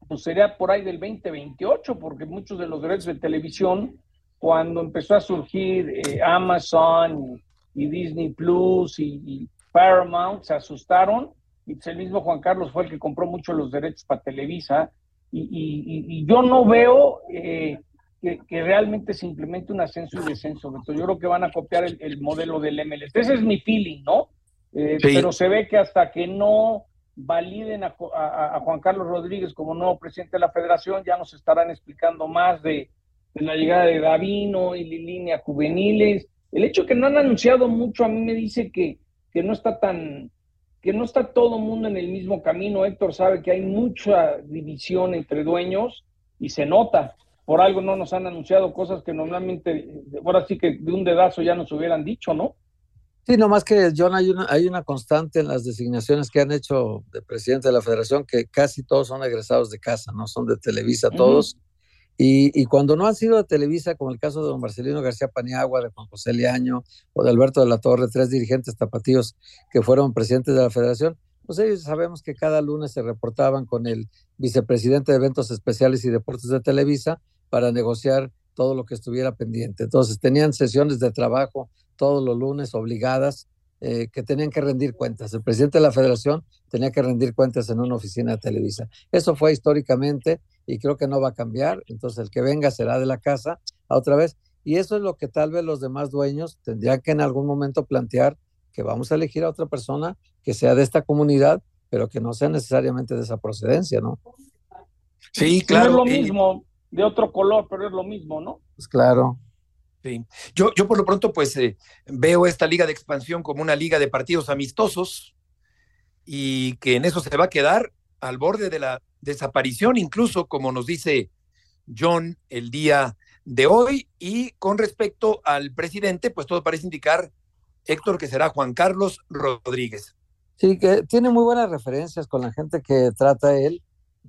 pues sería por ahí del 2028, porque muchos de los derechos de televisión, cuando empezó a surgir eh, Amazon y, Disney Plus y, Paramount, se asustaron, y pues el mismo Juan Carlos fue el que compró mucho los derechos para Televisa, y, yo no veo eh, que, realmente se implemente un ascenso y descenso, yo creo que van a copiar el, modelo del MLS. Ese es mi feeling, ¿no? Eh, pero se ve que hasta que no validen a, Juan Carlos Rodríguez como nuevo presidente de la federación, ya nos estarán explicando más de, la llegada de Davino y línea juveniles. El hecho que no han anunciado mucho a mí me dice que, que no está tan, que no está todo el mundo en el mismo camino. Héctor sabe que hay mucha división entre dueños y se nota. Por algo no nos han anunciado cosas que normalmente, ahora sí que de un dedazo ya nos hubieran dicho, ¿no? Sí, nomás que, John, hay una, hay una constante en las designaciones que han hecho de presidente de la federación, que casi todos son egresados de casa, ¿no? Son de Televisa todos. y, y, cuando no han sido de Televisa, como el caso de don Marcelino García Paniagua, de Juan José Liaño o de Alberto de la Torre, tres dirigentes tapatíos que fueron presidentes de la federación, pues ellos sabemos que cada lunes se reportaban con el vicepresidente de eventos especiales y deportes de Televisa para negociar todo lo que estuviera pendiente. Entonces tenían sesiones de trabajo todos los lunes obligadas eh, que tenían que rendir cuentas. El presidente de la federación tenía que rendir cuentas en una oficina de Televisa. Eso fue históricamente y creo que no va a cambiar. Entonces el que venga será de la casa a otra vez. Y eso es lo que tal vez los demás dueños tendrían que en algún momento plantear que vamos a elegir a otra persona que sea de esta comunidad, pero que no sea necesariamente de esa procedencia, ¿no? Sí, claro. es lo mismo, de otro color, pero es lo mismo, ¿no? Pues claro. Sí. Yo, yo por lo pronto pues eh, veo esta liga de expansión como una liga de partidos amistosos y que en eso se va a quedar al borde de la desaparición, incluso como nos dice John el día de hoy. Y con respecto al presidente, pues todo parece indicar, Héctor, que será Juan Carlos Rodríguez. Sí, que tiene muy buenas referencias con la gente que trata él.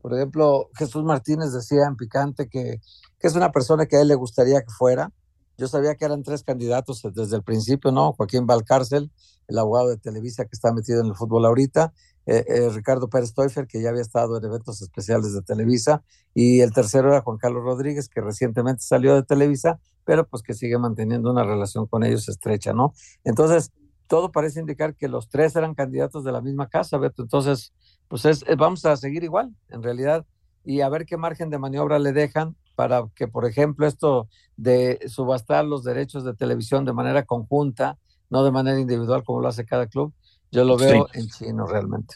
Por ejemplo, Jesús Martínez decía en Picante que, que es una persona que a él le gustaría que fuera yo sabía que eran tres candidatos desde el principio, ¿no? Joaquín Valcárcel, el abogado de Televisa que está metido en el fútbol ahorita, eh, eh, Ricardo Pérez Teufer, que ya había estado en eventos especiales de Televisa, y el tercero era Juan Carlos Rodríguez, que recientemente salió de Televisa, pero pues que sigue manteniendo una relación con ellos estrecha, ¿no? Entonces, todo parece indicar que los tres eran candidatos de la misma casa, Beto. Entonces, pues es, vamos a seguir igual, en realidad, y a ver qué margen de maniobra le dejan para que, por ejemplo, esto de subastar los derechos de televisión de manera conjunta, no de manera individual como lo hace cada club, yo lo veo en chino realmente.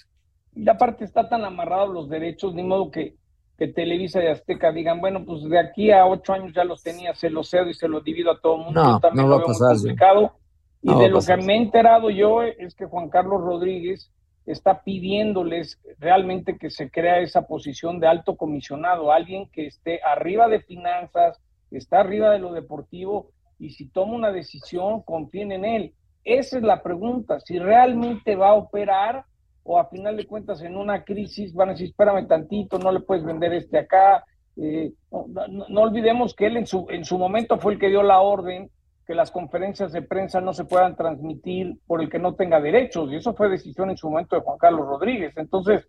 Y aparte está tan amarrados los derechos, ni modo que, que Televisa y Azteca digan, bueno, pues de aquí a ocho años ya los tenía, se los cedo y se los divido a todo el mundo. No, también no va a pasar. Complicado. Y de lo que me he enterado yo es que Juan Carlos Rodríguez está pidiéndoles realmente que se crea esa posición de alto comisionado, alguien que esté arriba de finanzas, está arriba de lo deportivo y si toma una decisión, confíen en él. Esa es la pregunta, si realmente va a operar o a final de cuentas en una crisis van a decir, espérame tantito, no le puedes vender este acá. Eh, no, olvidemos que él en su, en su momento fue el que dio la orden que las conferencias de prensa no se puedan transmitir por el que no tenga derechos. Y eso fue decisión en su momento de Juan Carlos Rodríguez. Entonces,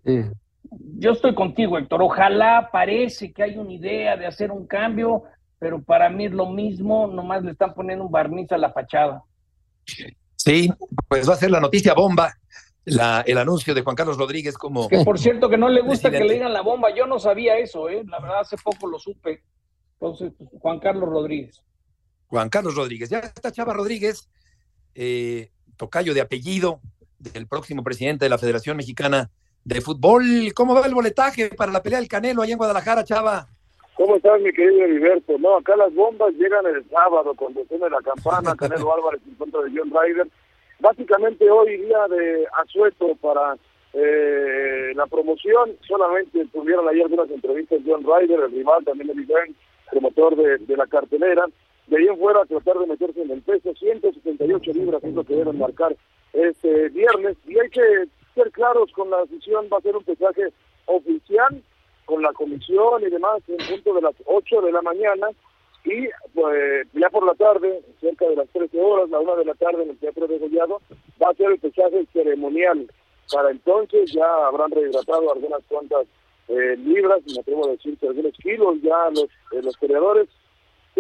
yo estoy contigo, Héctor. Ojalá parece que hay una idea de hacer un cambio, pero para mí es lo mismo, nomás le están poniendo un barniz a la fachada. Sí, pues va a ser la noticia bomba. La, el anuncio de Juan Carlos Rodríguez como... Que por cierto que no le gusta que le digan la bomba, yo no sabía eso, ¿eh? la verdad hace poco lo supe. Entonces, Juan Carlos Rodríguez. Juan Carlos Rodríguez. Ya está Chava Rodríguez, eh, tocayo de apellido del próximo presidente de la Federación Mexicana de Fútbol. ¿Cómo va el boletaje para la pelea del Canelo allá en Guadalajara, Chava? ¿Cómo estás, mi querido Heriberto? No, acá las bombas llegan el sábado cuando suene la campana, Canelo Álvarez en contra de John Ryder. Básicamente hoy día de asueto para eh, la promoción, solamente tuvieron ahí algunas entrevistas John Ryder, el rival, también el promotor de, de la cartelera. De ahí en fuera tratar de meterse en el peso, 178 libras es lo que deben marcar este viernes. Y hay que ser claros con la decisión, va a ser un pesaje oficial con la comisión y demás en punto de las 8 de la mañana y pues ya por la tarde, cerca de las 13 horas, la 1 de la tarde en el Teatro de Gollado, va a ser el pesaje ceremonial. Para entonces ya habrán rehidratado algunas cuantas eh, libras, me atrevo a decir que algunos kilos ya los, eh, los peleadores,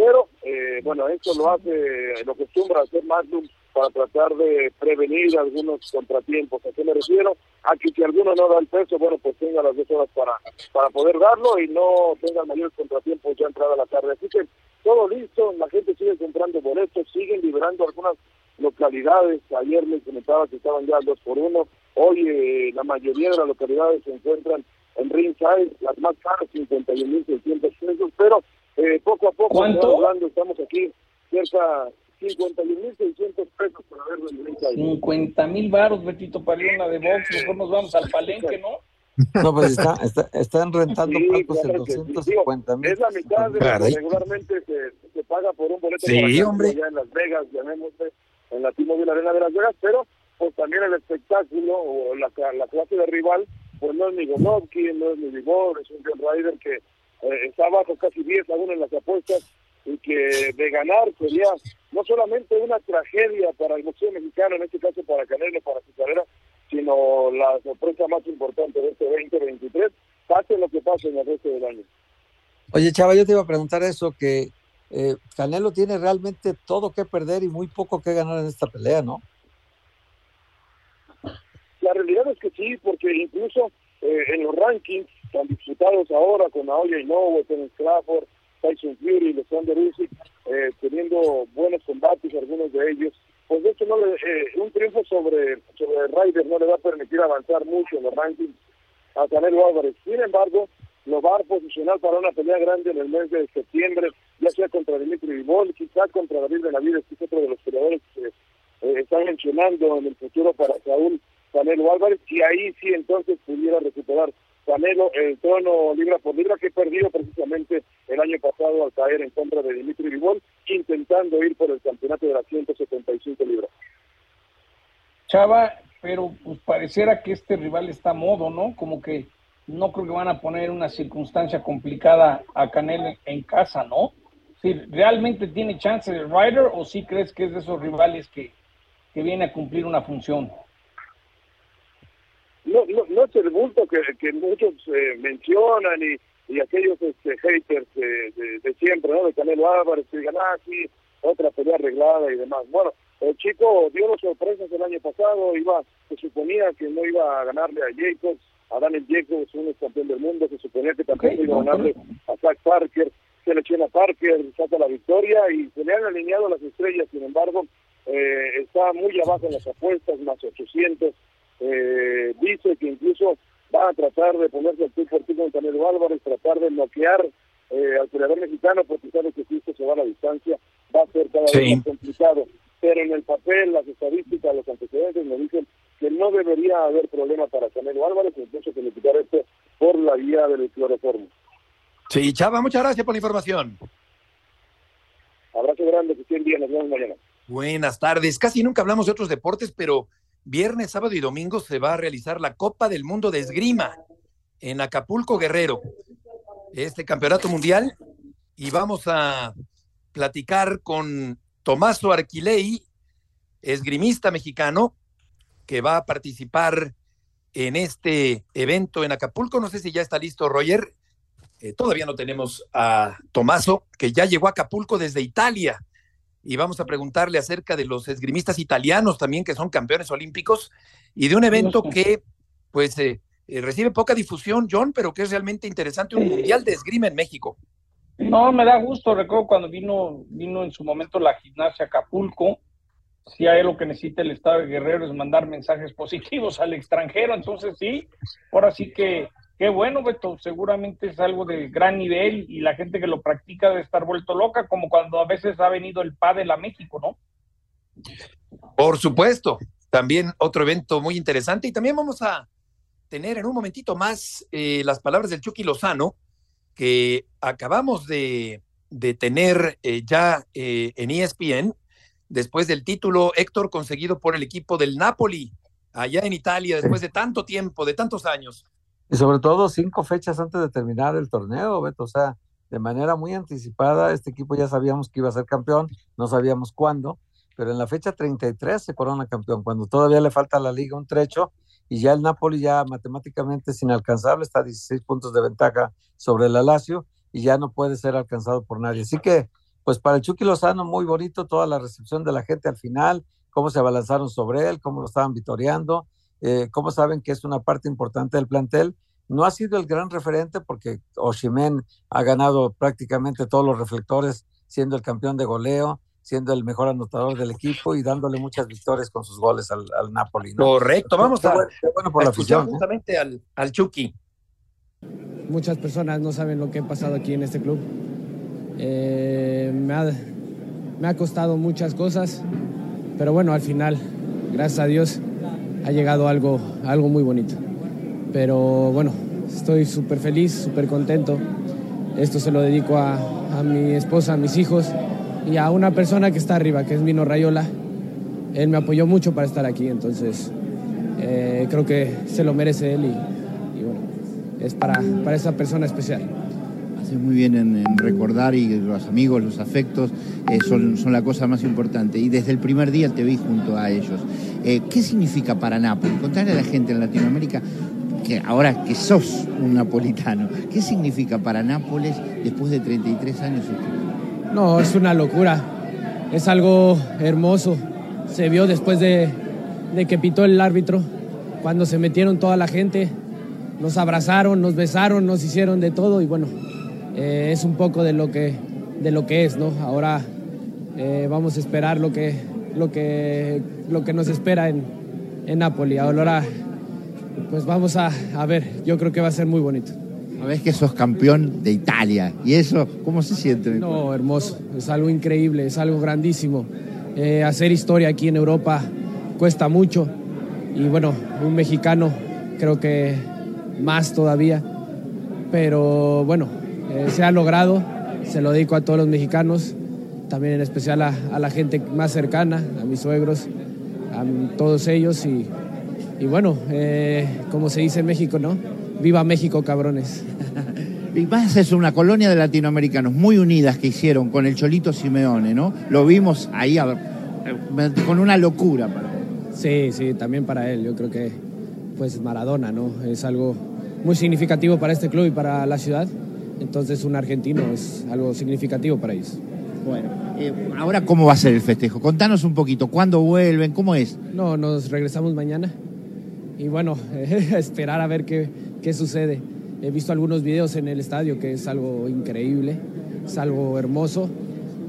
pero eh, bueno, esto lo hace, lo acostumbra hacer Magnum para tratar de prevenir algunos contratiempos. ¿A qué me refiero? A que si alguno no da el peso, bueno, pues tenga las dos horas para, para poder darlo y no tenga mayores contratiempos ya entrada la tarde. Así que todo listo, la gente sigue comprando boletos, siguen liberando algunas localidades. Ayer les comentaba que estaban ya dos por uno. Hoy eh, la mayoría de las localidades se encuentran en ringside, las más caras, 51.600 pesos, pero eh, poco a poco, ¿Cuánto? hablando, estamos aquí cerca 51.600 pesos verlo en ringside. 50 mil baros, Betito, para ir a una de box. Mejor nos vamos al palenque, ¿no? No, pues está, está- están rentando Sí, palcos en claro sí. 250 mil. Es la mitad de lo que regularmente se, se paga por un boleto Sí, para hombre. allá en Las Vegas, llamémosle, en la T-Mobile Arena de Las Vegas, pero pues también el espectáculo o la, la clase de rival, pues no es ni Golovkin, no es ni Vivor, es un John Ryder que eh, está abajo casi 10 a 1 en las apuestas y que de ganar sería no solamente una tragedia para el boxeo mexicano, en este caso para Canelo, para su carrera, sino la sorpresa más importante de este 2023, pase lo que pase en el resto del año. Oye, Chava, yo te iba a preguntar eso, que eh, Canelo tiene realmente todo que perder y muy poco que ganar en esta pelea, ¿no? La realidad es que sí, porque incluso eh, en los rankings tan disputados ahora con Naoya Inoue, Terence Crawford, Tyson Fury, Alexander Usyk, eh, teniendo buenos combates, algunos de ellos, pues de hecho no le, eh, un triunfo sobre, sobre Ryder no le va a permitir avanzar mucho en los rankings a Canelo Álvarez. Sin embargo, lo va a posicionar para una pelea grande en el mes de septiembre, ya sea contra Dimitri Vivol, quizás contra David Benavides, que es otro de los peleadores que eh, están mencionando en el futuro para Saúl Canelo Álvarez, y ahí sí entonces pudiera recuperar Canelo el trono libra por libra que perdió precisamente el año pasado al caer en contra de Dimitri Vivol, intentando ir por el campeonato de las 175 libras. Chava, pero pues pareciera que este rival está a modo, ¿no? Como que no creo que van a poner una circunstancia complicada a Canelo en casa, ¿no? Si realmente tiene chance de Ryder o si crees que es de esos rivales que, que viene a cumplir una función. No, no, no es el bulto que, que muchos eh, mencionan y, y aquellos este, haters de, de, de siempre, ¿no? De Canelo Álvarez, que digan, ah, sí, otra pelea arreglada y demás. Bueno, el chico dio las sorpresas el año pasado, iba, se suponía que no iba a ganarle a Jacobs, a Daniel Jacobs, un campeón del mundo, se suponía que tampoco iba a ganarle a Zach Parker, se le echa a Parker, saca la victoria y se le han alineado las estrellas, sin embargo, eh, está muy abajo en las apuestas, más 800, eh, dice que incluso va a tratar de ponerse por tú con Canelo Álvarez, tratar de bloquear eh, al peleador mexicano, porque sabe que si esto se va a la distancia, va a ser cada Sí. vez más complicado. Pero en el papel, las estadísticas, los antecedentes me dicen que no debería haber problema para Canelo Álvarez, incluso que le quitar esto por la vía del cloroformo. Sí, Chava, muchas gracias por la información. Abrazo grande, que estén bien, nos vemos mañana. Buenas tardes. Casi nunca hablamos de otros deportes, pero viernes, sábado y domingo se va a realizar la Copa del Mundo de Esgrima en Acapulco, Guerrero. Este campeonato mundial. Y vamos a platicar con Tomaso Arquilei, esgrimista mexicano, que va a participar en este evento en Acapulco. No sé si ya está listo, Roger. Eh, todavía no tenemos a Tomaso, que ya llegó a Acapulco desde Italia y vamos a preguntarle acerca de los esgrimistas italianos también que son campeones olímpicos y de un evento que pues eh, eh, recibe poca difusión, John, pero que es realmente interesante, un mundial de esgrima en México. No, me da gusto. Recuerdo cuando vino, vino en su momento la gimnasia Acapulco. Si hay lo que necesita el Estado de Guerrero es mandar mensajes positivos al extranjero. Entonces, sí, ahora sí que qué bueno, Beto. Seguramente es algo de gran nivel y la gente que lo practica debe estar vuelto loca, como cuando a veces ha venido el pádel a México, ¿no? Por supuesto. También otro evento muy interesante. Y también vamos a tener en un momentito más eh, las palabras del Chucky Lozano, que acabamos de, de tener eh, ya eh, en ESPN, después del título Héctor conseguido por el equipo del Napoli, allá en Italia, después de tanto tiempo, de tantos años. Y sobre todo cinco fechas antes de terminar el torneo, Beto, o sea, de manera muy anticipada, este equipo ya sabíamos que iba a ser campeón, no sabíamos cuándo, pero en la fecha 33 se corona campeón, cuando todavía le falta a la liga un trecho y ya el Napoli ya matemáticamente es inalcanzable, está a 16 puntos de ventaja sobre el Alacio y ya no puede ser alcanzado por nadie. Así que, pues para el Chucky Lozano, muy bonito toda la recepción de la gente al final, cómo se abalanzaron sobre él, cómo lo estaban vitoreando, eh, cómo saben que es una parte importante del plantel. No ha sido el gran referente porque Oshimen ha ganado prácticamente todos los reflectores, siendo el campeón de goleo, siendo el mejor anotador del equipo y dándole muchas victorias con sus goles al, al Napoli. ¿no? Correcto, vamos a, Qué bueno por a la escuchar afición, ¿eh? justamente al, al Chucky. Muchas personas no saben lo que ha pasado aquí en este club. Eh, me, ha, me ha costado muchas cosas, pero bueno, al final, gracias a Dios, ha llegado algo, algo muy bonito. Pero bueno, estoy súper feliz, súper contento. Esto se lo dedico a, mi esposa, a mis hijos y a una persona que está arriba, que es Mino Rayola. Él me apoyó mucho para estar aquí, entonces eh, creo que se lo merece él y, es para, para esa persona especial. Muy bien en, en recordar y los amigos, los afectos eh, son, son la cosa más importante. Y desde el primer día te vi junto a ellos. Eh, ¿Qué significa para Nápoles? Contarle a la gente en Latinoamérica que ahora que sos un napolitano, ¿qué significa para Nápoles después de 33 años? No, es una locura. Es algo hermoso. Se vio después de, de que pitó el árbitro, cuando se metieron toda la gente, nos abrazaron, nos besaron, nos hicieron de todo y bueno, eh, es un poco de lo que, de lo que es, ¿no? Ahora eh, vamos a esperar lo que, lo que, lo que nos espera en, en Napoli. Ahora, pues vamos a, a ver, yo creo que va a ser muy bonito. Sabés que sos campeón de Italia. ¿Y eso cómo se siente? No, hermoso. Es algo increíble, es algo grandísimo. Eh, hacer historia aquí en Europa cuesta mucho. Y bueno, un mexicano creo que más todavía. Pero bueno, eh, se ha logrado. Se lo dedico a todos los mexicanos. También en especial a, a la gente más cercana, a mis suegros, a todos ellos. Y, y bueno, eh, como se dice en México, ¿no? Viva México, cabrones. Y más es una colonia de latinoamericanos muy unidas que hicieron con el Cholito Simeone, ¿no? Lo vimos ahí a eh, con una locura. para- Sí, sí, también para él. Yo creo que, pues, Maradona, ¿no? Es algo muy significativo para este club y para la ciudad. Entonces, un argentino es algo significativo para ellos. Bueno, eh, ahora, ¿cómo va a ser el festejo? Contanos un poquito, ¿cuándo vuelven? ¿Cómo es? No, nos regresamos mañana. Y bueno, a esperar a ver qué, qué sucede. He visto algunos videos en el estadio que es algo increíble, es algo hermoso.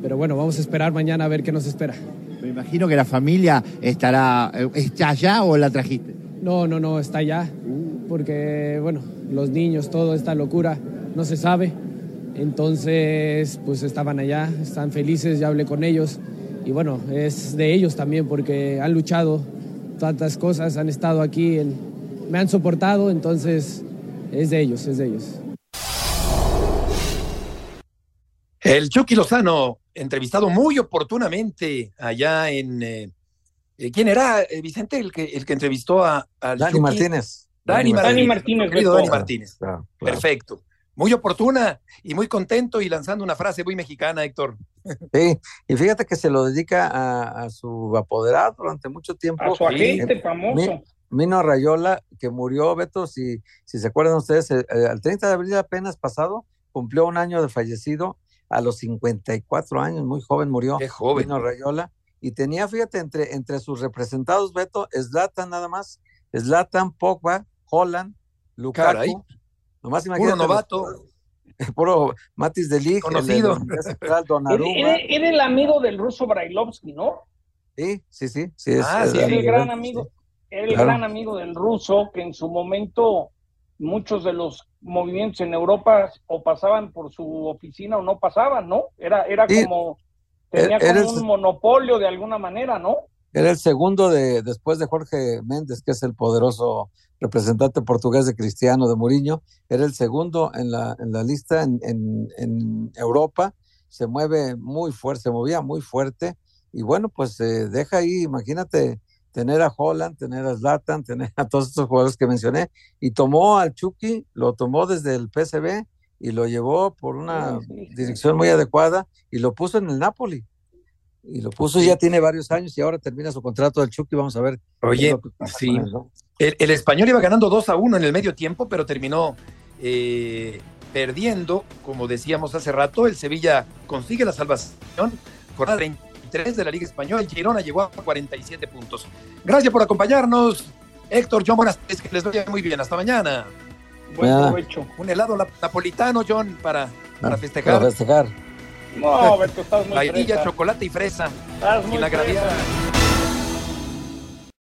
Pero bueno, vamos a esperar mañana a ver qué nos espera. Me imagino que la familia estará, eh, ¿está allá o la trajiste? No, no, no, está allá. Porque, bueno, los niños, toda esta locura, no se sabe. Entonces, pues estaban allá, están felices, ya hablé con ellos. Y bueno, es de ellos también porque han luchado tantas cosas, han estado aquí, en- me han soportado, entonces es de ellos, es de ellos. El Chucky Lozano, entrevistado muy oportunamente allá en. eh, ¿Quién era, eh, Vicente, el que, el que entrevistó a, al Dani Chucky? Martínez. Dani, Dani Martínez. Dani Martínez, querido Beto. Dani Martínez. Claro, claro. Perfecto. Muy oportuna y muy contento y lanzando una frase muy mexicana, Héctor. Sí, y fíjate que se lo dedica a, a su apoderado durante mucho tiempo. A su agente Eh, famoso. Mi- Mino Rayola, que murió, Beto, si, si se acuerdan ustedes, eh, eh, el 30 de abril apenas pasado, cumplió un año de fallecido a los 54 años, muy joven murió. Qué joven. Mino Rayola. Y tenía, fíjate, entre, entre sus representados, Beto, Zlatan nada más, Zlatan, Pogba, Holland, Lukaku. Caray. Nomás Puro imagínate. los- novato. puro Matis de Ligt, Conocido. Era, era el amigo del ruso Brailovsky, ¿no? Sí, sí, sí. sí es, Ah, sí, Era el gran amigo, era el Claro. gran amigo del ruso que en su momento muchos de los movimientos en Europa o pasaban por su oficina o no pasaban, ¿no? Era, era Sí. como, tenía era como el- un monopolio de alguna manera, ¿no? Era el segundo de después de Jorge Méndez, que es el poderoso representante portugués de Cristiano de Mourinho. Era el segundo en la, en la lista en, en- en Europa. Se mueve muy fuerte, se movía muy fuerte. Y bueno, pues eh, deja ahí, imagínate, tener a Holland, tener a Zlatan, tener a todos estos jugadores que mencioné. Y tomó al Chucky, lo tomó desde el PSV y lo llevó por una dirección muy adecuada y lo puso en el Napoli. Y lo puso, ya tiene varios años y ahora termina su contrato del Chucky. Vamos a ver. Oye, sí. con él, ¿no? El, el español iba ganando 2 a 1 en el medio tiempo, pero terminó eh, perdiendo, como decíamos hace rato. El Sevilla consigue la salvación con 33 de la Liga Española. El Girona llegó a 47 puntos. Gracias por acompañarnos. Héctor, John, buenas tardes, que les vaya muy bien. Hasta mañana. Buen provecho. Un helado la- napolitano, John, para, para festejar. Para festejar. No, Beto, estás muy Vainilla, fresa. chocolate y fresa. Estás muy y la fresa. graviada.